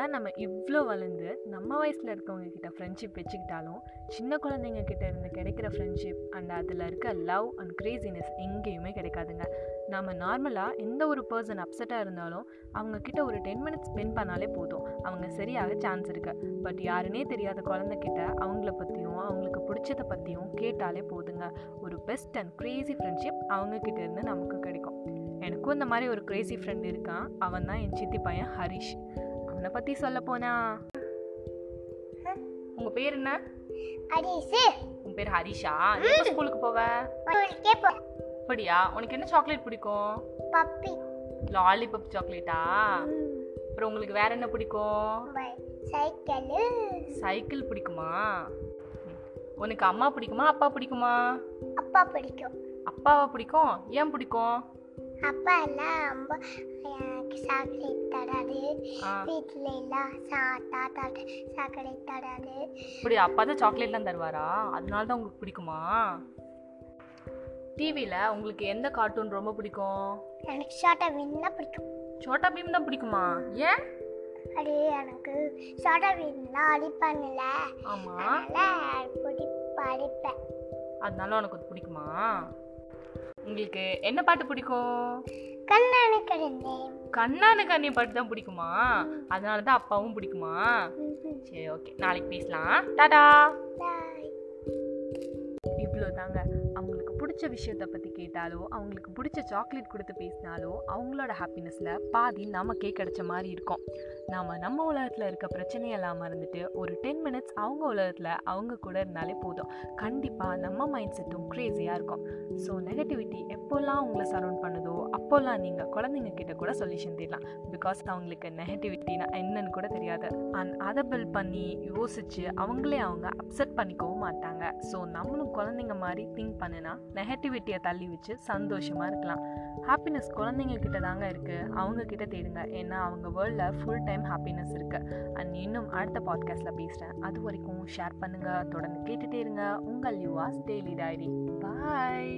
என்னதான் நம்ம இவ்வளோ வளர்ந்து நம்ம வயசில் இருக்கவங்க கிட்ட ஃப்ரெண்ட்ஷிப் வச்சுக்கிட்டாலும் சின்ன குழந்தைங்க கிட்ட இருந்து கிடைக்கிற ஃப்ரெண்ட்ஷிப் அண்ட் அதில் இருக்க லவ் அண்ட் கிரேசினஸ் எங்கேயுமே கிடைக்காதுங்க. நம்ம நார்மலாக எந்த ஒரு பர்சன் அப்செட்டாக இருந்தாலும் அவங்கக்கிட்ட ஒரு டென் மினிட்ஸ் ஸ்பெண்ட் பண்ணாலே போதும். அவங்க சரியாக சான்ஸ் இருக்கு. பட் யாருன்னே தெரியாத குழந்தைக்கிட்ட அவங்கள பற்றியும் அவங்களுக்கு பிடிச்சதை பற்றியும் கேட்டாலே போதுங்க. ஒரு பெஸ்ட் அண்ட் க்ரேசி ஃப்ரெண்ட்ஷிப் அவங்கக்கிட்ட இருந்து நமக்கு கிடைக்கும். எனக்கும் இந்த மாதிரி ஒரு கிரேசி ஃப்ரெண்ட் இருக்கான். அவன் தான் என் சித்தி பையன் ஹரிஷ். அவனை பற்றி சொல்ல போனா. உங்கள் பேர் என்ன? அரிசி உன் பேர் ஹரிஷா? எப்போ ஸ்கூலுக்கு போவ? அப்படியா? உனக்கு என்ன சாக்லேட் பிடிக்கும்? பப்பி. லாலிபப் சாக்லேட்டா? அப்புறம் உங்களுக்கு வேற என்ன பிடிக்கும்? சைக்கிள். சைக்கிள் பிடிக்குமா? உனக்கு அம்மா பிடிக்குமா அப்பா பிடிக்குமா? அப்பா பிடிக்கும். அப்பாவை பிடிக்கும்? ஏன் பிடிக்கும்? அப்பா எல்லாம் சாக்லேட் தராது ஆ. வீட்டில் எல்லாம் தாத்தா சாக்லேட் தராது இப்படி அப்பா தான் சாக்லேட்லாம் தருவாரா? அதனால தான் உங்களுக்கு பிடிக்குமா? டிவியில் உங்களுக்கு எந்த கார்ட்டூன் ரொம்ப பிடிக்கும்? எனக்கு ஷார்ட்டா வீணா பிடிக்கும். சோட்டா பீம் தான் பிடிக்குமா? ஏன்? அது எனக்கு ஷார்ட்டா வீணெலாம் அடிப்பானுல அதனால பிடி படிப்பேன். அதனால உனக்கு பிடிக்குமா? உங்களுக்கு என்ன பாட்டு பிடிக்கும்? கண்ணானு கண்ணான கண்ணி பாட்டு தான் பிடிக்குமா? அதனால தான் அப்பாவும் பிடிக்குமா? சரி ஓகே நாளைக்கு பேசலாம். டாடா. இவ்வளோ தாங்க. அவங்களுக்கு பிடிச்ச விஷயத்த பற்றி கேட்டாலோ அவங்களுக்கு பிடிச்ச சாக்லேட் கொடுத்து பேசினாலோ அவங்களோட ஹாப்பினஸில் பாதி நமக்கே கிடைச்ச மாதிரி இருக்கும். நாம் நம்ம உலகத்தில் இருக்க பிரச்சனையெல்லாம் மறந்துட்டு ஒரு டென் மினிட்ஸ் அவங்க உலகத்தில் அவங்க கூட இருந்தாலே போதும். கண்டிப்பாக நம்ம மைண்ட் செட்டும் க்ரேஸியாக இருக்கும். ஸோ நெகட்டிவிட்டி எப்போல்லாம் உங்களை சரௌண்ட் பண்ணுதோ அப்போல்லாம் நீங்கள் குழந்தைங்க கிட்ட கூட சொல்யூஷன் தேடலாம். பிகாஸ் அவங்களுக்கு நெகட்டிவிட்டினா என்னன்னு கூட தெரியாது. அண்ட் அதை பில் பண்ணி யோசிச்சு அவங்களே அவங்க அப்செட் பண்ணிக்கவும் மாட்டாங்க. ஸோ நம்மளும் குழந்தைங்க மாதிரி திங்க் பண்ணுனா நெகட்டிவிட்டியை தள்ளி வச்சு சந்தோஷமாக இருக்கலாம். ஹாப்பினஸ் குழந்தைங்க கிட்ட தாங்க இருக்குது அவங்க கிட்ட தேடுங்க. ஏன்னா அவங்க வேர்ல்டில் ஃபுல் டைம் ஹாப்பினஸ் இருக்குது அண்ட் இன்னும் அடுத்த பாட்காஸ்ட்டில் பேசுகிறேன் அது வரைக்கும் ஷேர் பண்ணுங்கள் தொடர்ந்து கேட்டுகிட்டே இருங்க. உங்கள் யுவாஸ் டெய்லி டைரி பாய்